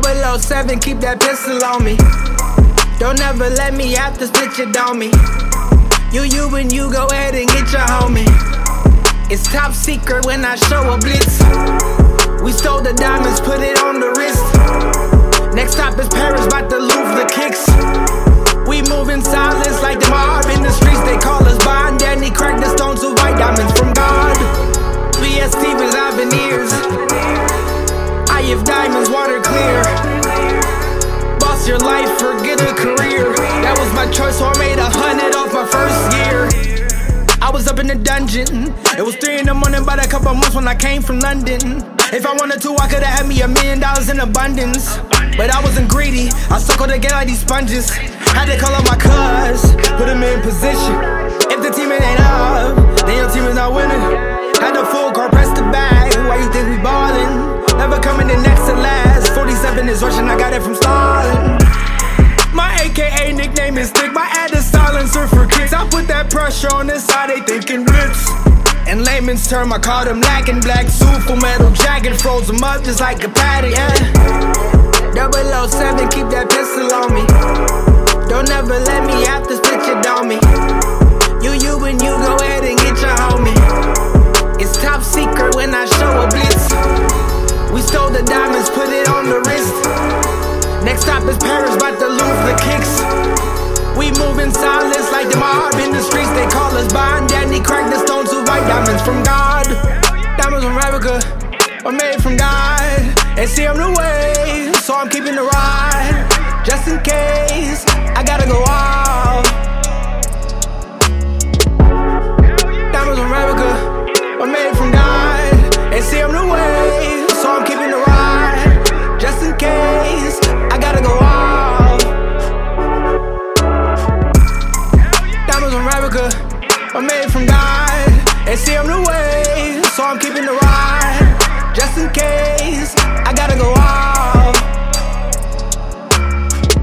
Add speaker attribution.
Speaker 1: 007, keep that pistol on me. Don't ever let me have to split your me. You, you, and you go ahead and get your homie. It's top secret when I show a blitz. We stole the diamonds, put it on the wrist. Next stop is Paris, bout to lose the kicks. We move in silence like the forget a career. That was my choice, so I made a hundred off my first year. I was up in the dungeon. It was three in the morning, but a couple months when I came from London. If I wanted to, I could've had me a million dollars in abundance. But I wasn't greedy, I suckled together like these sponges. Had to call up my cuz, put him in position. If the team ain't up, pressure on this side, they thinking blitz. In layman's term, I call them lacking black suit, full metal jacket, froze them up just like a patty. Yeah. 007, keep that pistol on me. Don't ever let me have split your on me. You, you, and you go ahead and get your homie. It's top secret when I show a blitz. We stole the diamonds, put it on the wrist. Next stop is Paris, bout to lose the kicks. We move in silence like are made from God. And see, I'm the way, so I'm keeping the ride. Just in case, I gotta go off. Diamonds from Arabica are made from God. And see, I'm the way, so I'm keeping the ride. Just in case, I gotta go off. Diamonds from Arabica are made from God.